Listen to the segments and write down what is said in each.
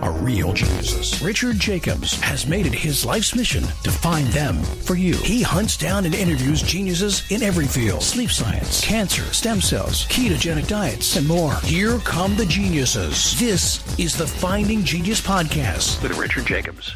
are real geniuses. Richard Jacobs has made it his life's mission to find them for you. He hunts down and interviews geniuses in every field sleep science, cancer, stem cells, ketogenic diets, and more. Here come the geniuses. This is the Finding Genius Podcast. With Richard Jacobs.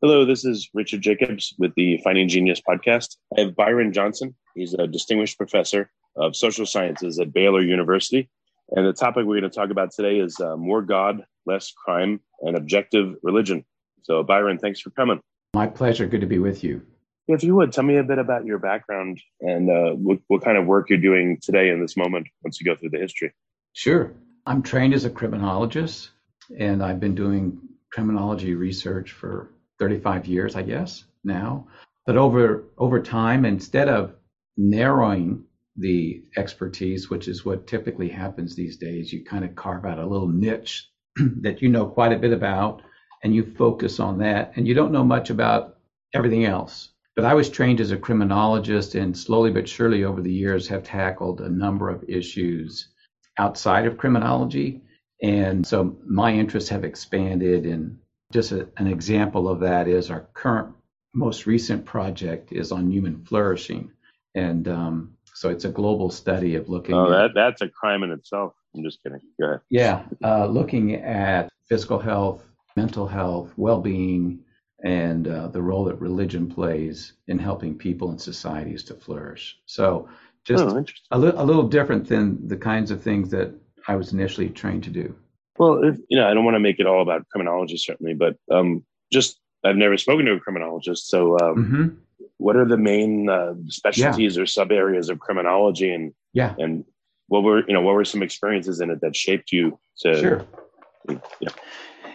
Hello, this is Richard Jacobs with the Finding Genius podcast. I have Byron Johnson. He's a distinguished professor of social sciences at Baylor University. And the topic we're going to talk about today is uh, more God, less crime, and objective religion. So, Byron, thanks for coming. My pleasure. Good to be with you. If you would, tell me a bit about your background and uh, what, what kind of work you're doing today in this moment once you go through the history. Sure. I'm trained as a criminologist, and I've been doing criminology research for 35 years, I guess, now. But over over time, instead of narrowing the expertise, which is what typically happens these days, you kind of carve out a little niche that you know quite a bit about, and you focus on that, and you don't know much about everything else. But I was trained as a criminologist, and slowly but surely over the years have tackled a number of issues outside of criminology. And so my interests have expanded. And just a, an example of that is our current, most recent project is on human flourishing. And um, so it's a global study of looking Oh, at, that, that's a crime in itself. I'm just kidding. Go ahead. yeah, uh, looking at physical health, mental health, well-being, and uh, the role that religion plays in helping people and societies to flourish. So just Oh, a, li- a little different than the kinds of things that I was initially trained to do. Well, if, you know, I don't want to make it all about criminology, certainly, but um, just I've never spoken to a criminologist. So, um, hmm what are the main uh, specialties or sub areas of criminology, and Yeah, and what were you know what were some experiences in it that shaped you to? sure. Yeah.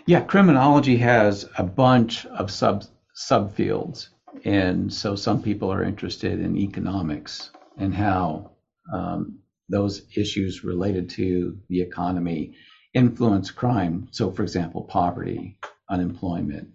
Yeah, criminology has a bunch of sub subfields, and so some people are interested in economics and how um, those issues related to the economy influence crime. So, for example, poverty, unemployment.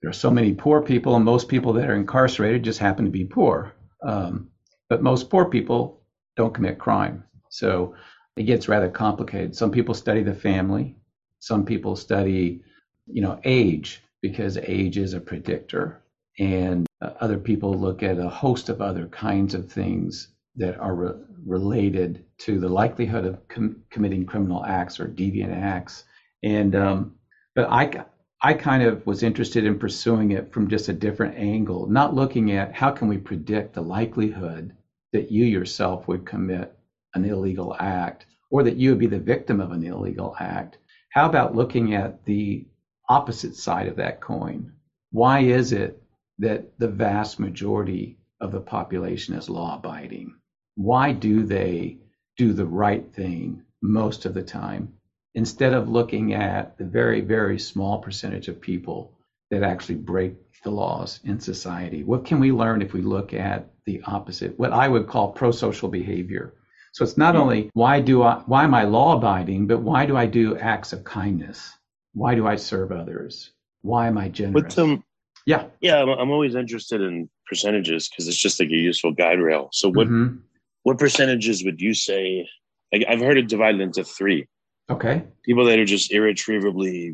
There are so many poor people, and most people that are incarcerated just happen to be poor. Um, but most poor people don't commit crime. So it gets rather complicated. Some people study the family. Some people study, you know, age because age is a predictor. And uh, other people look at a host of other kinds of things that are re- related to the likelihood of com- committing criminal acts or deviant acts. And um, but I I kind of was interested in pursuing it from just a different angle, not looking at how can we predict the likelihood that you yourself would commit an illegal act or that you would be the victim of an illegal act. How about looking at the opposite side of that coin? Why is it that the vast majority of the population is law abiding? Why do they do the right thing most of the time instead of looking at the very, very small percentage of people that actually break the laws in society? What can we learn if we look at the opposite, what I would call pro-social behavior? So it's not only why do I, why am I law abiding, but why do I do acts of kindness? Why do I serve others? Why am I generous? What's um? yeah. Yeah, I'm, I'm always interested in percentages because it's just like a useful guide rail. So, what Mhm. what percentages would you say? Like, I've heard it divided into three. Okay. People that are just irretrievably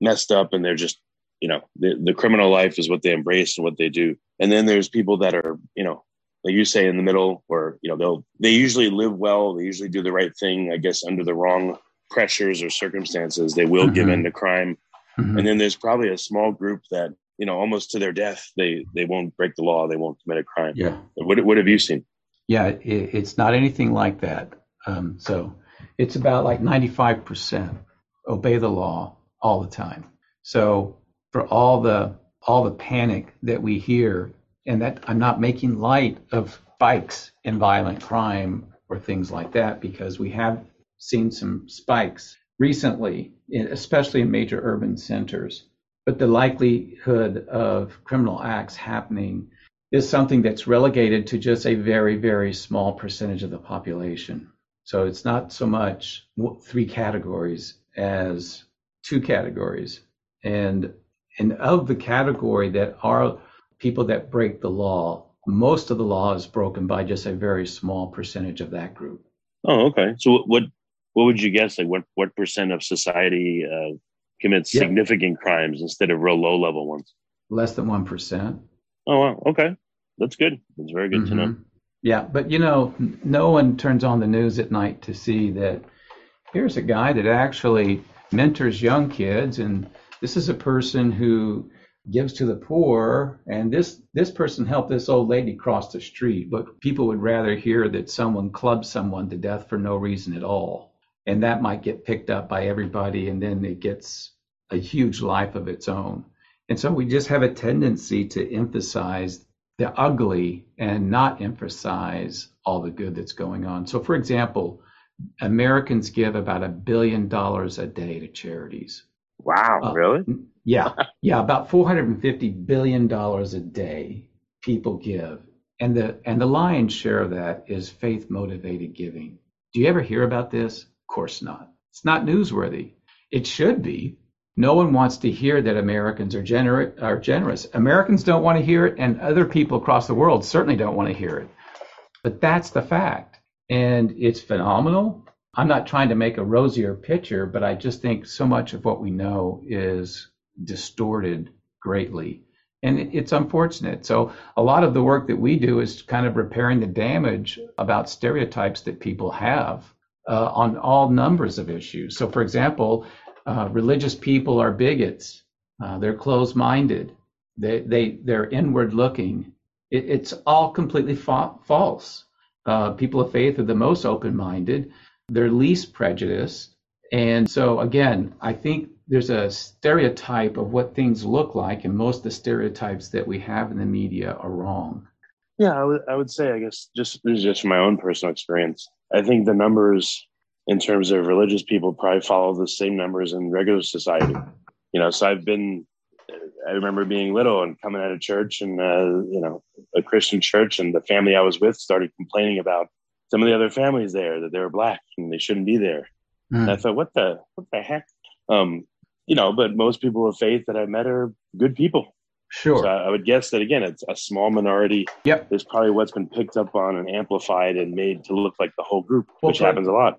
messed up, and they're just you know the, the criminal life is what they embrace and what they do. And then there's people that are you know like you say in the middle, where you know they'll they usually live well, they usually do the right thing. I guess under the wrong pressures or circumstances, they will give Mhm. in to crime. Mhm. And then there's probably a small group that you know almost to their death they they won't break the law, they won't commit a crime. yeah. What what have you seen? Yeah, it, it's not anything like that. Um, so it's about like 95% obey the law all the time. So for all the all the panic that we hear, and that I'm not making light of spikes in violent crime or things like that, because we have seen some spikes recently, especially in major urban centers. But the likelihood of criminal acts happening is something that's relegated to just a very, very small percentage of the population. So it's not so much three categories as two categories. And and of the category that are people that break the law, most of the law is broken by just a very small percentage of that group. Oh, okay. So what what would you guess? Like what what percent of society uh, commits yeah. significant crimes instead of real low level ones? Less than one percent. Oh, wow. Okay, that's good. That's very good mm-hmm. to know. Yeah, but you know, no one turns on the news at night to see that here's a guy that actually mentors young kids, and this is a person who gives to the poor, and this this person helped this old lady cross the street. But people would rather hear that someone clubbed someone to death for no reason at all, and that might get picked up by everybody, and then it gets a huge life of its own. And so we just have a tendency to emphasize the ugly and not emphasize all the good that's going on. So, for example, Americans give about a billion dollars a day to charities. Wow, uh, really? Yeah, yeah, about 450 billion dollars a day people give, and the and the lion's share of that is faith motivated giving. Do you ever hear about this? Of course not. It's not newsworthy. It should be, no one wants to hear that Americans are, gener- are generous. Americans don't want to hear it, and other people across the world certainly don't want to hear it. But that's the fact. And it's phenomenal. I'm not trying to make a rosier picture, but I just think so much of what we know is distorted greatly. And it's unfortunate. So, a lot of the work that we do is kind of repairing the damage about stereotypes that people have uh, on all numbers of issues. So, for example, uh, religious people are bigots. Uh, they're closed-minded. They they they're inward-looking. It, it's all completely fa- false. Uh, people of faith are the most open-minded. They're least prejudiced. And so again, I think there's a stereotype of what things look like, and most of the stereotypes that we have in the media are wrong. Yeah, I would, would say, I guess, just this is just my own personal experience. I think the numbers in terms of religious people probably follow the same numbers in regular society. You know, so I've been, I remember being little and coming out of church and, uh, you know, a Christian church, and the family I was with started complaining about some of the other families there that they were black and they shouldn't be there. Mm. And I thought, what the, what the heck? Um, you know, but most people of faith that I met are good people. Sure. So I would guess that again, it's a small minority. Yep. There's probably what's been picked up on and amplified and made to look like the whole group, well, which happens a lot.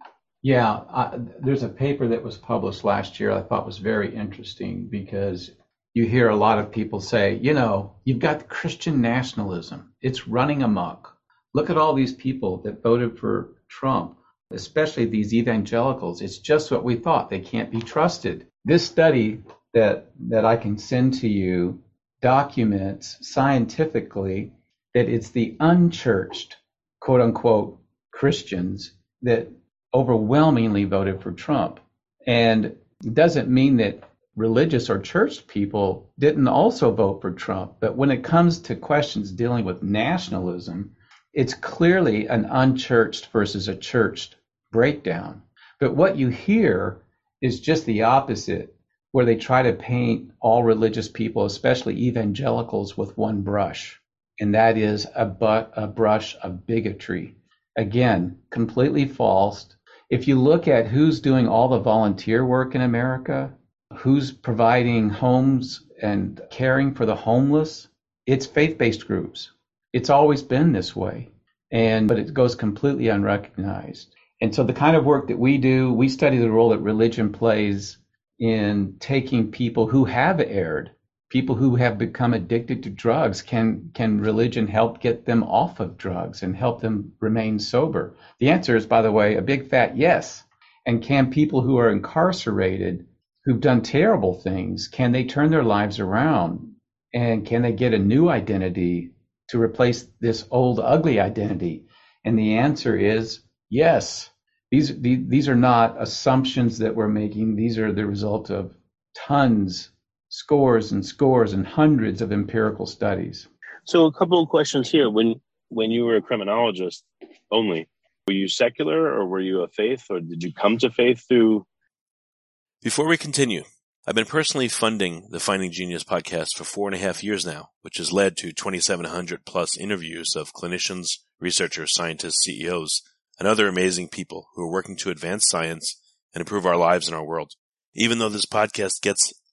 Yeah, I, there's a paper that was published last year I thought was very interesting because you hear a lot of people say, you know, you've got Christian nationalism. It's running amok. Look at all these people that voted for Trump, especially these evangelicals. It's just what we thought. They can't be trusted. This study that that I can send to you documents scientifically that it's the unchurched, quote unquote, Christians that overwhelmingly voted for Trump. And it doesn't mean that religious or church people didn't also vote for Trump. But when it comes to questions dealing with nationalism, it's clearly an unchurched versus a churched breakdown. But what you hear is just the opposite, where they try to paint all religious people, especially evangelicals, with one brush. And that is a, but, a brush of bigotry. Again, completely false, if you look at who's doing all the volunteer work in America, who's providing homes and caring for the homeless, it's faith-based groups. It's always been this way. And but it goes completely unrecognized. And so the kind of work that we do, we study the role that religion plays in taking people who have erred people who have become addicted to drugs can can religion help get them off of drugs and help them remain sober? The answer is by the way a big fat yes. And can people who are incarcerated who've done terrible things can they turn their lives around? And can they get a new identity to replace this old ugly identity? And the answer is yes. These these are not assumptions that we're making. These are the result of tons scores and scores and hundreds of empirical studies. So a couple of questions here. When when you were a criminologist only, were you secular or were you a faith or did you come to faith through Before we continue, I've been personally funding the Finding Genius podcast for four and a half years now, which has led to 2,700 plus interviews of clinicians, researchers, scientists, CEOs and other amazing people who are working to advance science and improve our lives and our world. Even though this podcast gets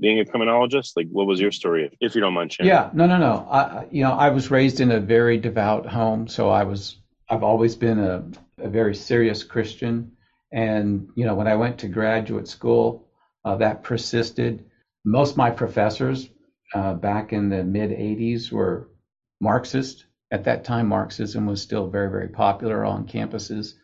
Being a criminologist, like what was your story, if you don't mind sharing? Yeah, no, no, no. I, you know, I was raised in a very devout home, so I was, I've always been a, a very serious Christian. And you know, when I went to graduate school, uh, that persisted. Most my professors uh, back in the mid '80s were Marxist. At that time, Marxism was still very, very popular on campuses.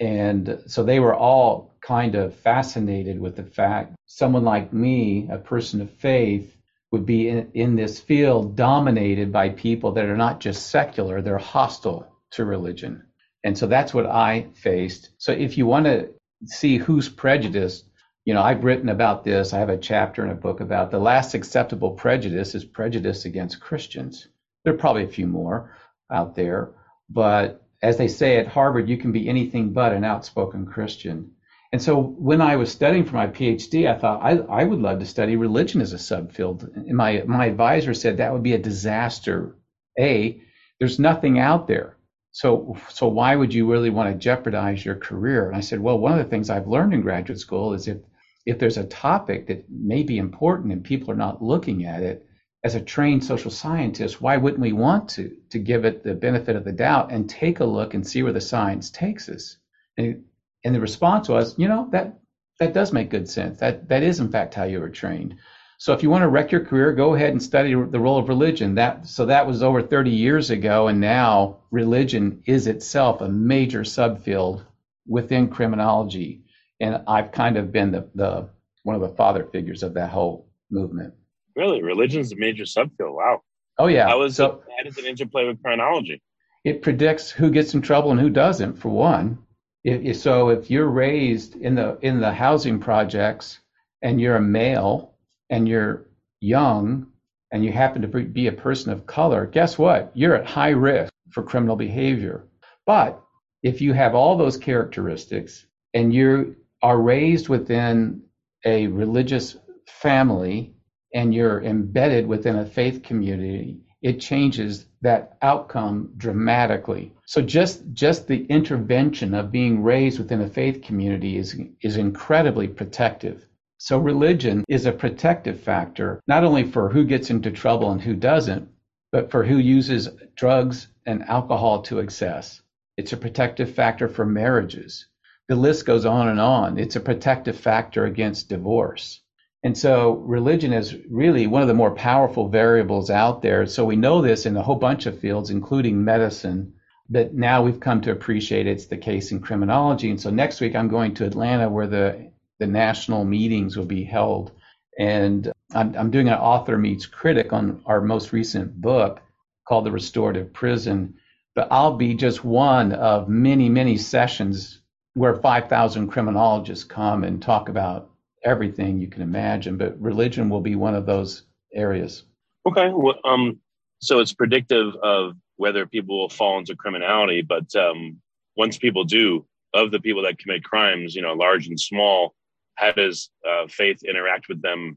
And so they were all kind of fascinated with the fact someone like me, a person of faith, would be in, in this field dominated by people that are not just secular, they're hostile to religion. And so that's what I faced. So if you want to see who's prejudiced, you know, I've written about this. I have a chapter in a book about the last acceptable prejudice is prejudice against Christians. There are probably a few more out there, but as they say at Harvard, you can be anything but an outspoken Christian. And so when I was studying for my PhD, I thought I, I would love to study religion as a subfield. And my, my advisor said that would be a disaster. A, there's nothing out there. So, so why would you really want to jeopardize your career? And I said, well, one of the things I've learned in graduate school is if, if there's a topic that may be important and people are not looking at it, as a trained social scientist, why wouldn't we want to to give it the benefit of the doubt and take a look and see where the science takes us? And, and the response was, you know, that that does make good sense. That that is in fact how you were trained. So if you want to wreck your career, go ahead and study the role of religion. That so that was over 30 years ago, and now religion is itself a major subfield within criminology. And I've kind of been the, the one of the father figures of that whole movement. Really, religion's a major subfield. Wow. Oh yeah. How is so, how does it interplay with criminology? It predicts who gets in trouble and who doesn't. For one, if, so if you're raised in the in the housing projects and you're a male and you're young and you happen to be a person of color, guess what? You're at high risk for criminal behavior. But if you have all those characteristics and you are raised within a religious family and you're embedded within a faith community, it changes that outcome dramatically. So just just the intervention of being raised within a faith community is is incredibly protective. So religion is a protective factor not only for who gets into trouble and who doesn't, but for who uses drugs and alcohol to excess. It's a protective factor for marriages. The list goes on and on. It's a protective factor against divorce. And so religion is really one of the more powerful variables out there. So we know this in a whole bunch of fields, including medicine, but now we've come to appreciate it's the case in criminology. And so next week I'm going to Atlanta where the, the national meetings will be held. And I'm, I'm doing an author meets critic on our most recent book called The Restorative Prison. But I'll be just one of many, many sessions where 5,000 criminologists come and talk about everything you can imagine, but religion will be one of those areas. Okay. Well, um, so it's predictive of whether people will fall into criminality, but um, once people do, of the people that commit crimes, you know, large and small, how does uh, faith interact with them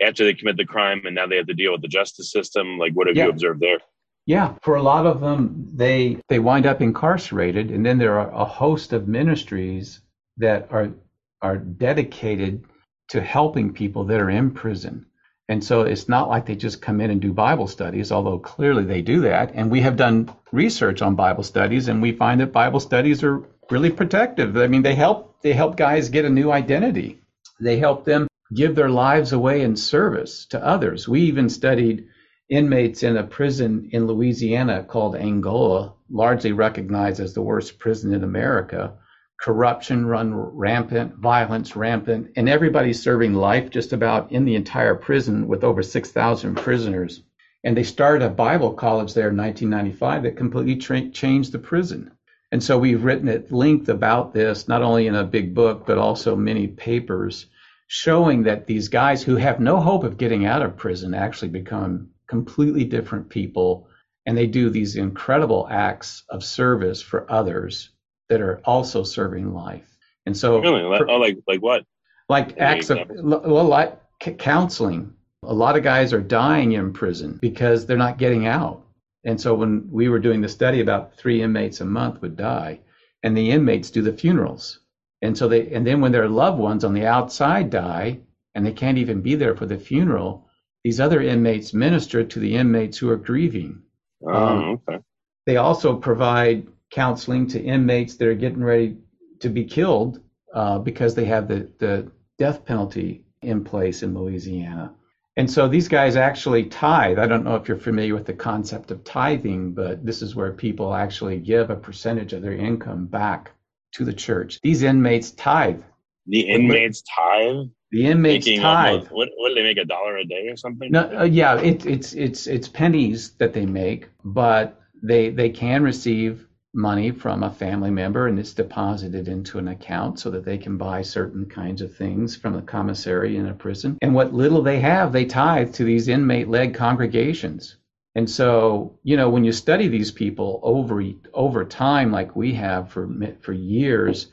after they commit the crime and now they have to deal with the justice system? Like, what have yeah. you observed there? Yeah, for a lot of them, they they wind up incarcerated, and then there are a host of ministries that are are dedicated to helping people that are in prison. And so it's not like they just come in and do Bible studies, although clearly they do that. And we have done research on Bible studies, and we find that Bible studies are really protective. I mean, they help they help guys get a new identity. They help them give their lives away in service to others. We even studied inmates in a prison in Louisiana called Angola, largely recognized as the worst prison in America, corruption run rampant, violence rampant, and everybody's serving life just about in the entire prison with over 6,000 prisoners. And they started a Bible college there in 1995 that completely tra- changed the prison. And so we've written at length about this, not only in a big book, but also many papers showing that these guys who have no hope of getting out of prison actually become completely different people. And they do these incredible acts of service for others that are also serving life. And so, really, like, oh, like like what? Like acts of well, like counseling. A lot of guys are dying in prison because they're not getting out. And so when we were doing the study, about three inmates a month would die, and the inmates do the funerals. And so they, and then when their loved ones on the outside die, and they can't even be there for the funeral, these other inmates minister to the inmates who are grieving. Oh, um, okay. They also provide counseling to inmates that are getting ready to be killed uh, because they have the, the death penalty in place in Louisiana. And so these guys actually tithe. I don't know if you're familiar with the concept of tithing, but this is where people actually give a percentage of their income back to the church. These inmates tithe. The inmates tithe. The inmates Making tithe. what, what do they make a dollar a day or something? No, uh, yeah, it, it's it's it's pennies that they make, but they they can receive money from a family member and it's deposited into an account so that they can buy certain kinds of things from the commissary in a prison. And what little they have, they tithe to these inmate-led congregations. And so, you know, when you study these people over over time, like we have for for years,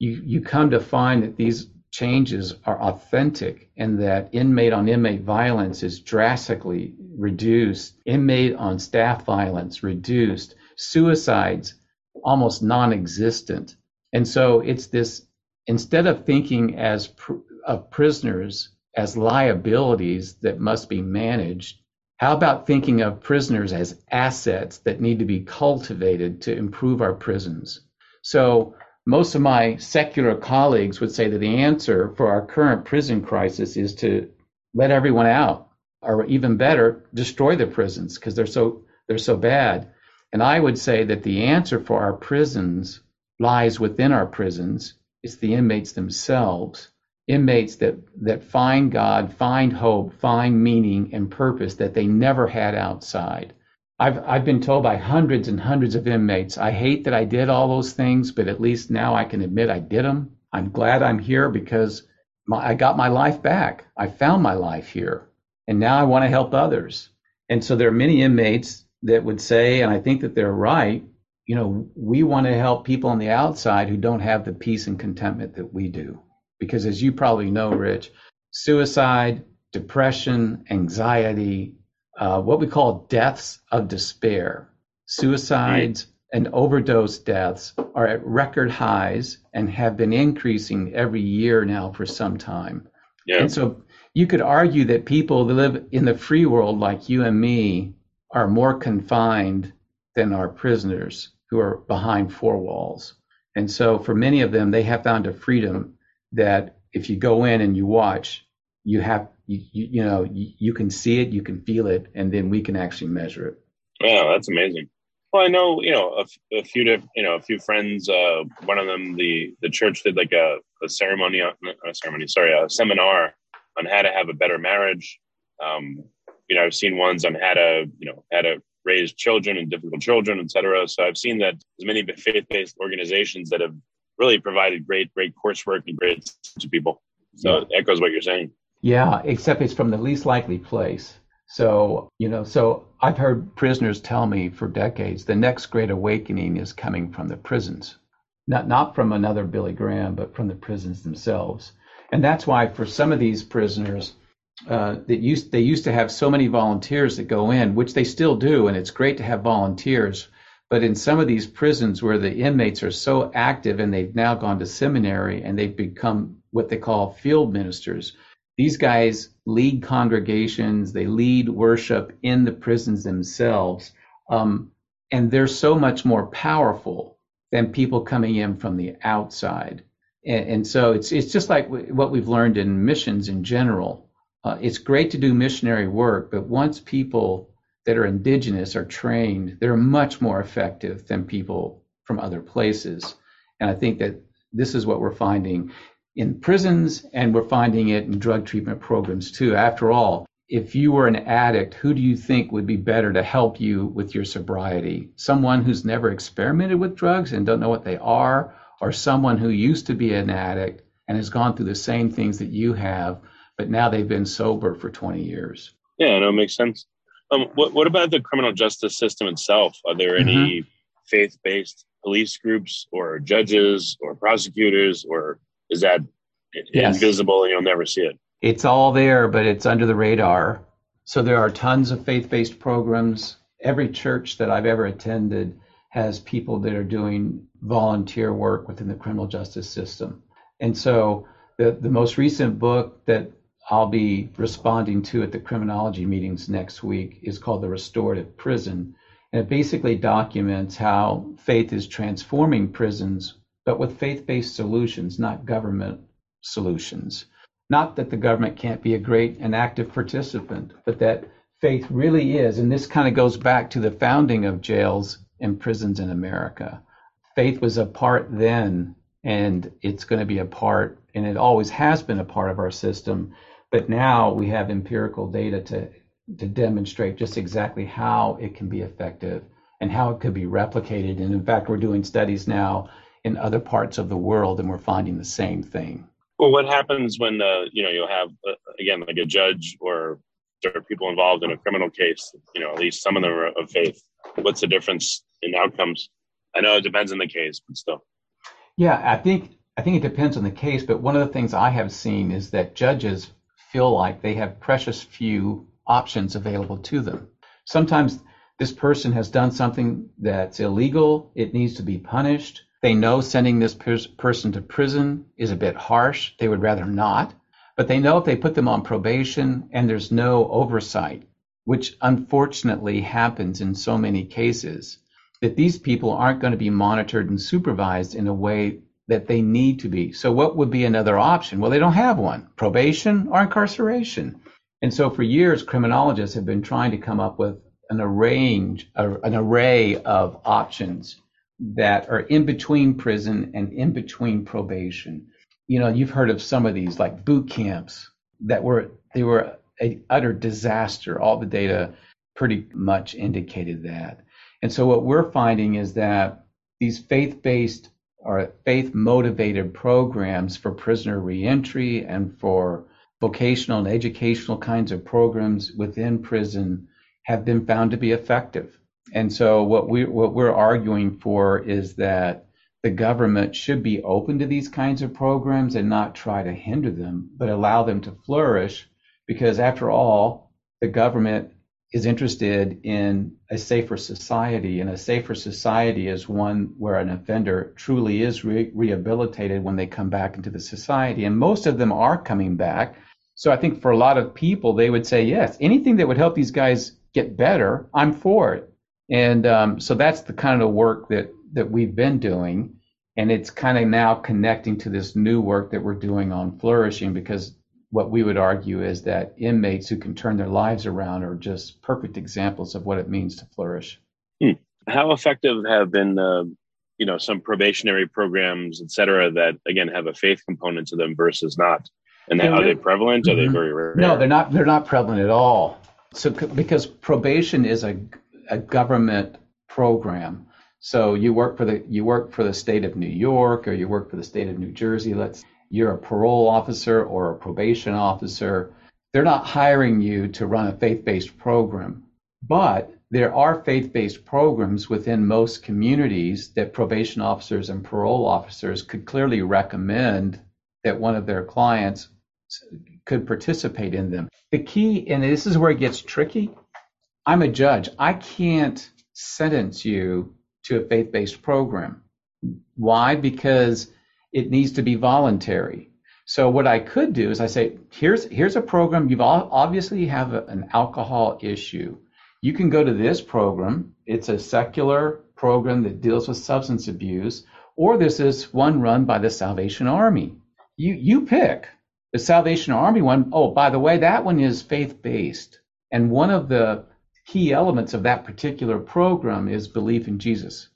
you you come to find that these changes are authentic and that inmate on inmate violence is drastically reduced, inmate on staff violence reduced, suicides almost non-existent. And so it's this instead of thinking as pr- of prisoners as liabilities that must be managed, how about thinking of prisoners as assets that need to be cultivated to improve our prisons? So most of my secular colleagues would say that the answer for our current prison crisis is to let everyone out, or even better, destroy the prisons because they're so they're so bad. And I would say that the answer for our prisons lies within our prisons. It's the inmates themselves, inmates that, that find God, find hope, find meaning and purpose that they never had outside. I've, I've been told by hundreds and hundreds of inmates, I hate that I did all those things, but at least now I can admit I did them. I'm glad I'm here because my, I got my life back. I found my life here. And now I want to help others. And so there are many inmates that would say, and I think that they're right, you know, we want to help people on the outside who don't have the peace and contentment that we do. Because as you probably know, Rich, suicide, depression, anxiety, uh, what we call deaths of despair, suicides, and overdose deaths are at record highs and have been increasing every year now for some time. Yeah. And so you could argue that people that live in the free world like you and me are more confined than our prisoners who are behind four walls. And so for many of them, they have found a freedom that if you go in and you watch, you have, you, you, know, you, you can see it, you can feel it, and then we can actually measure it. Yeah, that's amazing. Well, I know, you know, a, few, you know, a few friends. Uh, one of them, the the church did like a, a ceremony, on, a ceremony, sorry, a seminar on how to have a better marriage. Um, you know, I've seen ones on how to, you know, how to raise children and difficult children, et cetera. So I've seen that there's many faith-based organizations that have really provided great, great coursework and great to people. So it echoes what you're saying. Yeah, except it's from the least likely place. So, you know, so I've heard prisoners tell me for decades the next great awakening is coming from the prisons. Not not from another Billy Graham, but from the prisons themselves. And that's why for some of these prisoners, uh, that used they used to have so many volunteers that go in, which they still do, and it's great to have volunteers. But in some of these prisons where the inmates are so active and they've now gone to seminary and they've become what they call field ministers, these guys lead congregations, they lead worship in the prisons themselves, um, and they're so much more powerful than people coming in from the outside. And, and so it's it's just like what we've learned in missions in general uh, it's great to do missionary work, but once people that are indigenous are trained, they're much more effective than people from other places. And I think that this is what we're finding in prisons and we're finding it in drug treatment programs too. After all, if you were an addict, who do you think would be better to help you with your sobriety? Someone who's never experimented with drugs and don't know what they are, or someone who used to be an addict and has gone through the same things that you have, but now they've been sober for 20 years? Yeah, no, it makes sense. Um, what, what about the criminal justice system itself? Are there any mm-hmm. faith based police groups or judges or prosecutors, or is that yes. invisible and you'll never see it? It's all there, but it's under the radar. So there are tons of faith based programs. Every church that I've ever attended has people that are doing volunteer work within the criminal justice system. And so the, the most recent book that I'll be responding to at the criminology meetings next week is called The Restorative Prison. And it basically documents how faith is transforming prisons, but with faith based solutions, not government solutions. Not that the government can't be a great and active participant, but that faith really is, and this kind of goes back to the founding of jails and prisons in America. Faith was a part then, and it's going to be a part, and it always has been a part of our system. But now we have empirical data to, to demonstrate just exactly how it can be effective and how it could be replicated. And in fact, we're doing studies now in other parts of the world, and we're finding the same thing. Well, what happens when uh, you know you'll have uh, again like a judge or there are people involved in a criminal case? You know, at least some of them are of faith. What's the difference in outcomes? I know it depends on the case, but still. Yeah, I think I think it depends on the case. But one of the things I have seen is that judges feel like they have precious few options available to them. Sometimes this person has done something that's illegal. It needs to be punished they know sending this person to prison is a bit harsh. They would rather not. But they know if they put them on probation and there's no oversight, which unfortunately happens in so many cases, that these people aren't going to be monitored and supervised in a way that they need to be. So, what would be another option? Well, they don't have one probation or incarceration. And so, for years, criminologists have been trying to come up with an array, an array of options that are in between prison and in between probation. You know, you've heard of some of these like boot camps that were they were a utter disaster. All the data pretty much indicated that. And so what we're finding is that these faith-based or faith-motivated programs for prisoner reentry and for vocational and educational kinds of programs within prison have been found to be effective. And so what we what we're arguing for is that the government should be open to these kinds of programs and not try to hinder them, but allow them to flourish because after all, the government is interested in a safer society and a safer society is one where an offender truly is re- rehabilitated when they come back into the society and most of them are coming back. So i think for a lot of people they would say yes anything that would help these guys get better i'm for it. And um, so that's the kind of work that that we've been doing, and it's kind of now connecting to this new work that we're doing on flourishing because what we would argue is that inmates who can turn their lives around are just perfect examples of what it means to flourish. Hmm. How effective have been, uh, you know, some probationary programs, et cetera, that again have a faith component to them versus not? And are they prevalent? Mm-hmm. Are they mm-hmm. very rare? No, they're not. They're not prevalent at all. So because probation is a a government program. So you work for the you work for the state of New York or you work for the state of New Jersey. Let's you're a parole officer or a probation officer. They're not hiring you to run a faith-based program, but there are faith-based programs within most communities that probation officers and parole officers could clearly recommend that one of their clients could participate in them. The key, and this is where it gets tricky, I'm a judge. I can't sentence you to a faith based program. Why? Because it needs to be voluntary. So what I could do is I say, here's here's a program. You've all, obviously have a, an alcohol issue. You can go to this program. It's a secular program that deals with substance abuse, or this is one run by the Salvation Army. You you pick the Salvation Army one. Oh, by the way, that one is faith based, and one of the key elements of that particular program is belief in Jesus.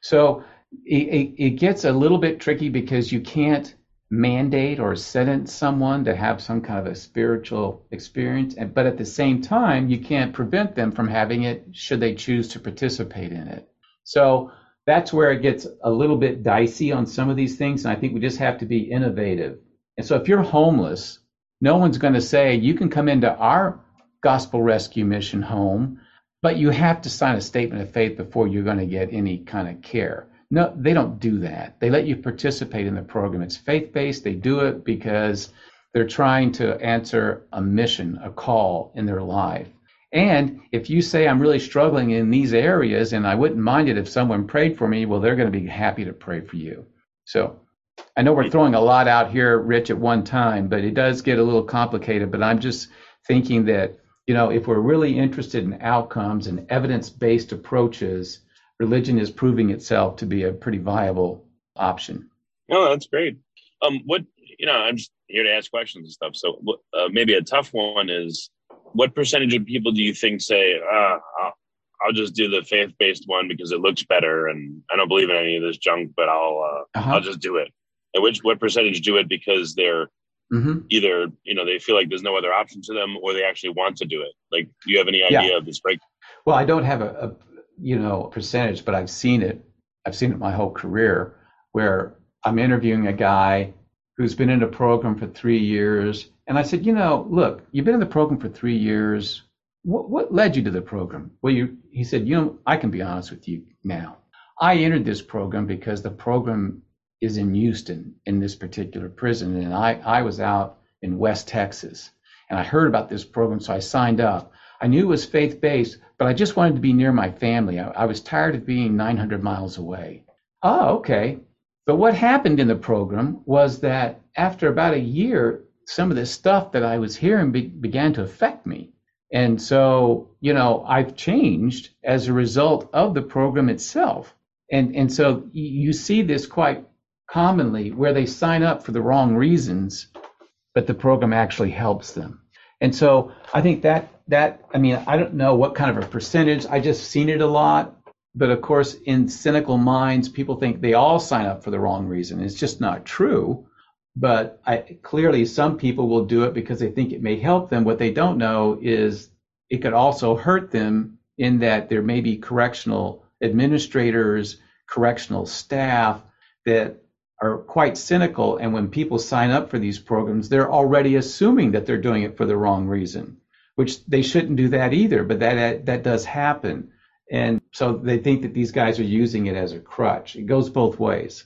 So it, it, gets a little bit tricky because you can't mandate or sentence someone to have some kind of a spiritual experience, but at the same time, you can't prevent them from having it should they choose to participate in it. So that's where it gets a little bit dicey on some of these things, and I think we just have to be innovative. And so if you're homeless, no one's going to say you can come into our gospel rescue mission home, but you have to sign a statement of faith before you're going to get any kind of care. No, they don't do that. They let you participate in the program. It's faith based. They do it because they're trying to answer a mission, a call in their life. And if you say, I'm really struggling in these areas and I wouldn't mind it if someone prayed for me, well, they're going to be happy to pray for you. So I know we're throwing a lot out here, Rich, at one time, but it does get a little complicated. But I'm just thinking that, you know, if we're really interested in outcomes and evidence based approaches, religion is proving itself to be a pretty viable option. No, that's great. Um, what you know, I'm just here to ask questions and stuff. So uh, maybe a tough one is, what percentage of people do you think say, uh, I'll, I'll just do the faith based one because it looks better, and I don't believe in any of this junk, but I'll uh, uh-huh. I'll just do it. And which what percentage do it because they're mm-hmm. either you know they feel like there's no other option to them, or they actually want to do it. Like, do you have any idea yeah. of this break? Well, I don't have a, a you know percentage, but I've seen it. I've seen it my whole career where I'm interviewing a guy who's been in a program for three years, and I said, you know, look, you've been in the program for three years. What, what led you to the program? Well, you, he said, you know, I can be honest with you now. I entered this program because the program is in Houston in this particular prison, and I, I was out in West Texas, and I heard about this program, so I signed up. I knew it was faith based, but I just wanted to be near my family. I, I was tired of being 900 miles away. Oh, okay. But what happened in the program was that after about a year, some of the stuff that I was hearing be, began to affect me. And so, you know, I've changed as a result of the program itself. And, and so you see this quite commonly where they sign up for the wrong reasons, but the program actually helps them. And so I think that that I mean I don't know what kind of a percentage. I just seen it a lot, but of course in cynical minds people think they all sign up for the wrong reason. It's just not true. But I, clearly some people will do it because they think it may help them. What they don't know is it could also hurt them in that there may be correctional administrators, correctional staff that are quite cynical. And when people sign up for these programs, they're already assuming that they're doing it for the wrong reason, which they shouldn't do that either. But that that does happen, and so they think that these guys are using it as a crutch. It goes both ways.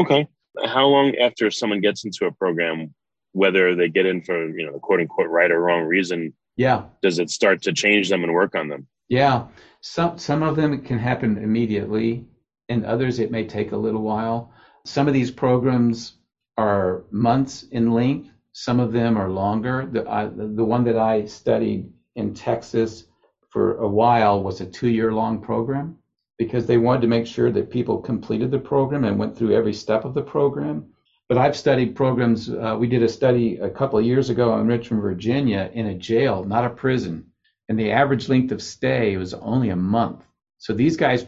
Okay. How long after someone gets into a program, whether they get in for you know the quote unquote right or wrong reason, yeah, does it start to change them and work on them? Yeah. Some some of them can happen immediately, and others it may take a little while some of these programs are months in length. Some of them are longer. The, I, the one that I studied in Texas for a while was a two-year long program because they wanted to make sure that people completed the program and went through every step of the program. But I've studied programs. Uh, we did a study a couple of years ago in Richmond, Virginia, in a jail, not a prison, and the average length of stay was only a month. So these guys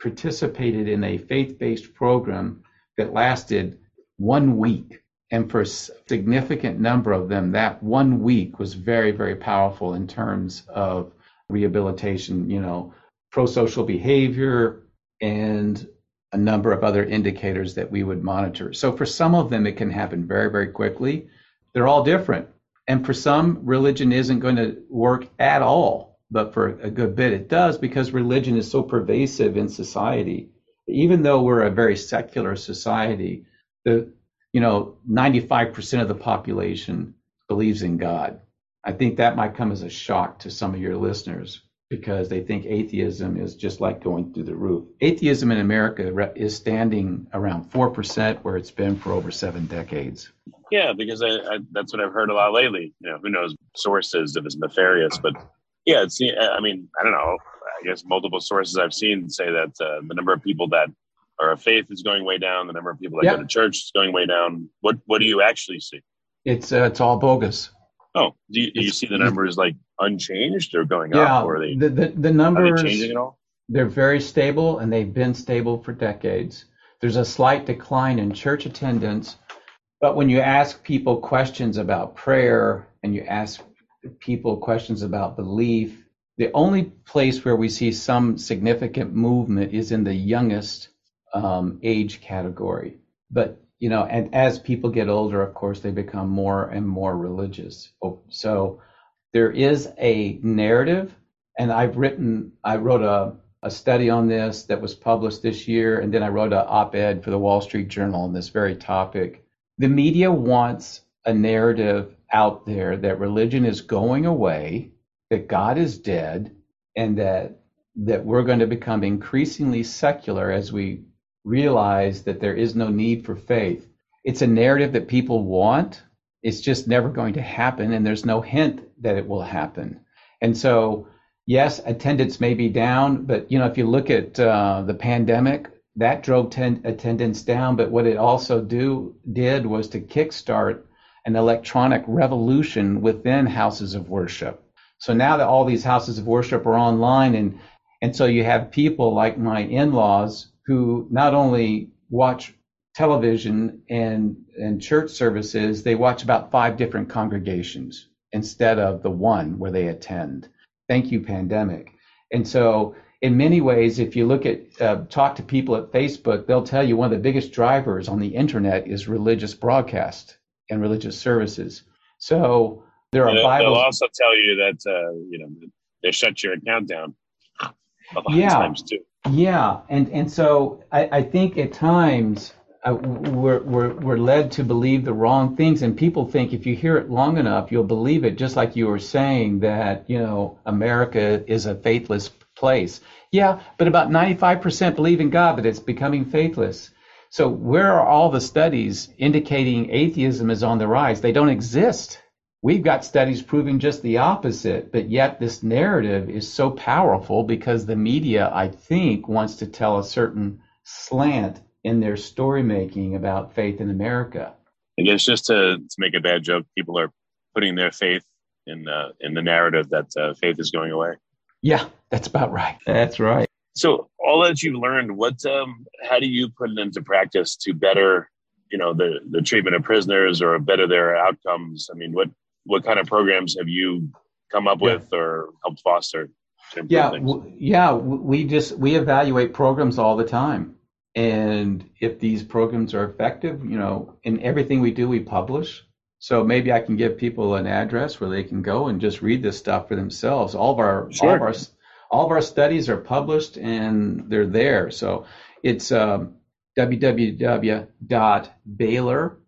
participated in a faith-based program that lasted one week. And for a significant number of them, that one week was very, very powerful in terms of rehabilitation, you know, pro social behavior and a number of other indicators that we would monitor. So for some of them, it can happen very, very quickly. They're all different. And for some, religion isn't going to work at all. But for a good bit, it does because religion is so pervasive in society even though we're a very secular society, the you know 95% of the population believes in God. I think that might come as a shock to some of your listeners because they think atheism is just like going through the roof. Atheism in America is standing around 4% where it's been for over 7 decades. Yeah, because I, I, that's what I've heard a lot lately. You know, who knows sources if it's nefarious, but yeah, it's I mean, I don't know. I guess multiple sources I've seen say that uh, the number of people that of faith is going way down. The number of people that yep. go to church is going way down. What What do you actually see? It's uh, it's all bogus. Oh, do you, do you see the numbers like unchanged or going yeah, up? Or they, the, the, the numbers changing at all? They're very stable and they've been stable for decades. There's a slight decline in church attendance, But when you ask people questions about prayer and you ask people questions about belief, the only place where we see some significant movement is in the youngest um, age category. But you know, and as people get older, of course, they become more and more religious. Oh, so there is a narrative, and I've written, I wrote a, a study on this that was published this year, and then I wrote an op-ed for the Wall Street Journal on this very topic. The media wants a narrative out there that religion is going away, that God is dead, and that that we're going to become increasingly secular as we realize that there is no need for faith. It's a narrative that people want. It's just never going to happen, and there's no hint that it will happen. And so, yes, attendance may be down, but you know, if you look at uh, the pandemic, that drove ten- attendance down. But what it also do did was to kickstart an electronic revolution within houses of worship. So now that all these houses of worship are online, and and so you have people like my in-laws who not only watch television and and church services, they watch about five different congregations instead of the one where they attend. Thank you, pandemic. And so, in many ways, if you look at uh, talk to people at Facebook, they'll tell you one of the biggest drivers on the internet is religious broadcast and religious services. So there are They'll, Bibles. they'll also tell you that uh, you know they shut your account down a lot Yeah. of times too. Yeah, and and so I, I think at times uh, we're, we're we're led to believe the wrong things, and people think if you hear it long enough, you'll believe it. Just like you were saying that you know America is a faithless place. Yeah, but about 95% believe in God, but it's becoming faithless. So where are all the studies indicating atheism is on the rise? They don't exist. We've got studies proving just the opposite, but yet this narrative is so powerful because the media, I think, wants to tell a certain slant in their story making about faith in America. I guess just to, to make a bad joke, people are putting their faith in uh, in the narrative that uh, faith is going away. Yeah, that's about right. That's right. So all that you've learned, what um, how do you put it into practice to better, you know, the the treatment of prisoners or better their outcomes? I mean, what what kind of programs have you come up Yeah. with or helped foster Yeah, w- yeah. We just we evaluate programs all the time, and if these programs are effective, you know, in everything we do, we publish. So maybe I can give people an address where they can go and just read this stuff for themselves. All of our all Sure. of our all of our studies are published and they're there. So it's um, www.baylor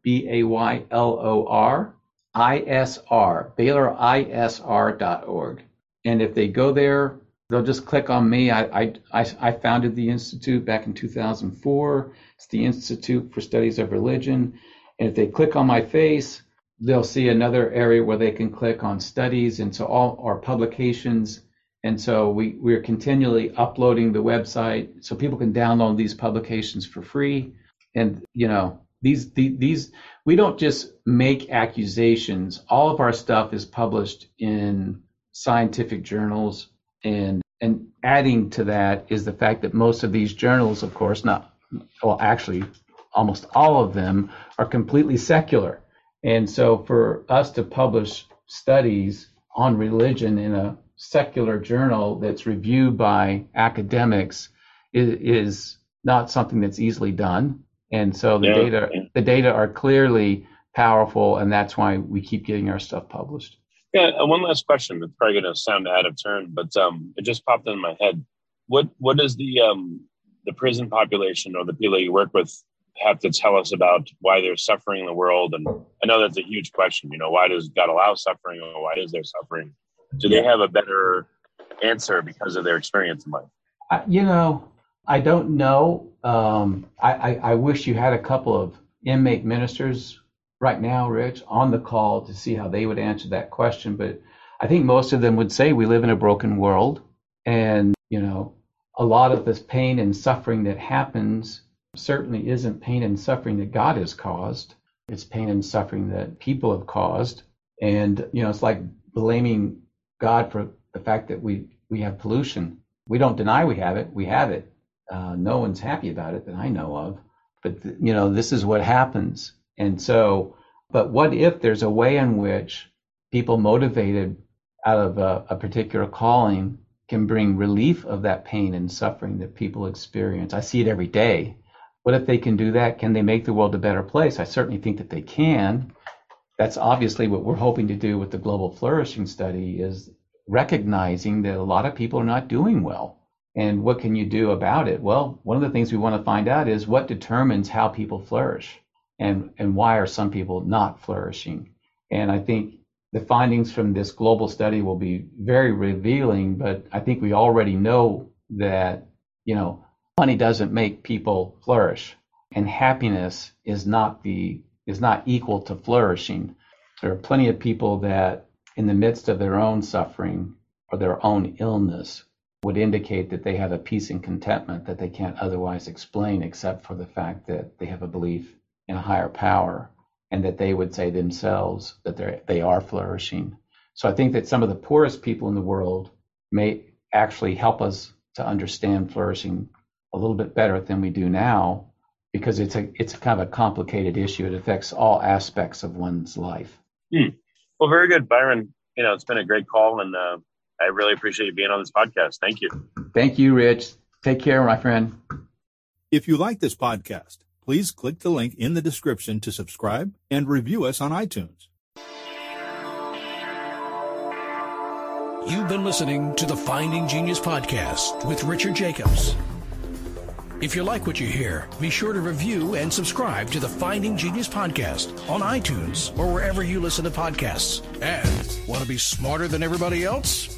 b a y l o r i s r baylorisr.org. And if they go there, they'll just click on me. I, I, I, I founded the Institute back in 2004. It's the Institute for Studies of Religion. And if they click on my face, they'll see another area where they can click on studies. And so all our publications. And so we, we're continually uploading the website so people can download these publications for free. And, you know, these, the, these, we don't just make accusations. All of our stuff is published in scientific journals and and adding to that is the fact that most of these journals of course not well actually almost all of them are completely secular and so for us to publish studies on religion in a secular journal that's reviewed by academics is, is not something that's easily done and so the Yeah, data the data are clearly powerful and that's why we keep getting our stuff published Yeah, uh, one last question. It's probably going to sound out of turn, but um, it just popped in my head. What what does the um, the prison population or the people you work with have to tell us about why they're suffering in the world? And I know that's a huge question. You know, why does God allow suffering, or why is there suffering? Do they have a better answer because of their experience in life? I, you know, I don't know. Um, I, I, I wish you had a couple of inmate ministers right now, Rich, on the call to see how they would answer that question. But I think most of them would say we live in a broken world. And, you know, a lot of this pain and suffering that happens certainly isn't pain and suffering that God has caused. It's pain and suffering that people have caused. And, you know, it's like blaming God for the fact that we, we have pollution. We don't deny we have it. We have it. Uh, no one's happy about it that I know of. But, th- you know, this is what happens. And so, but what if there's a way in which people motivated out of a, a particular calling can bring relief of that pain and suffering that people experience? I see it every day. What if they can do that? Can they make the world a better place? I certainly think that they can. That's obviously what we're hoping to do with the global flourishing study is recognizing that a lot of people are not doing well. And what can you do about it? Well, one of the things we want to find out is what determines how people flourish and, and why are some people not flourishing. And I think the findings from this global study will be very revealing, but I think we already know that, you know, money doesn't make people flourish and happiness is not the is not equal to flourishing. There are plenty of people that in the midst of their own suffering or their own illness would indicate that they have a peace and contentment that they can't otherwise explain except for the fact that they have a belief in a higher power and that they would say themselves that they they are flourishing. So I think that some of the poorest people in the world may actually help us to understand flourishing a little bit better than we do now because it's a it's kind of a complicated issue. It affects all aspects of one's life. Hmm. Well, very good, Byron. You know, it's been a great call, and uh, I really appreciate you being on this podcast. Thank you. Thank you, Rich. Take care, my friend. If you like this podcast please click the link in the description to subscribe and review us on iTunes. You've been listening to the Finding Genius podcast with Richard Jacobs. If you like what you hear, be sure to review and subscribe to the Finding Genius podcast on iTunes or wherever you listen to podcasts. And want to be smarter than everybody else?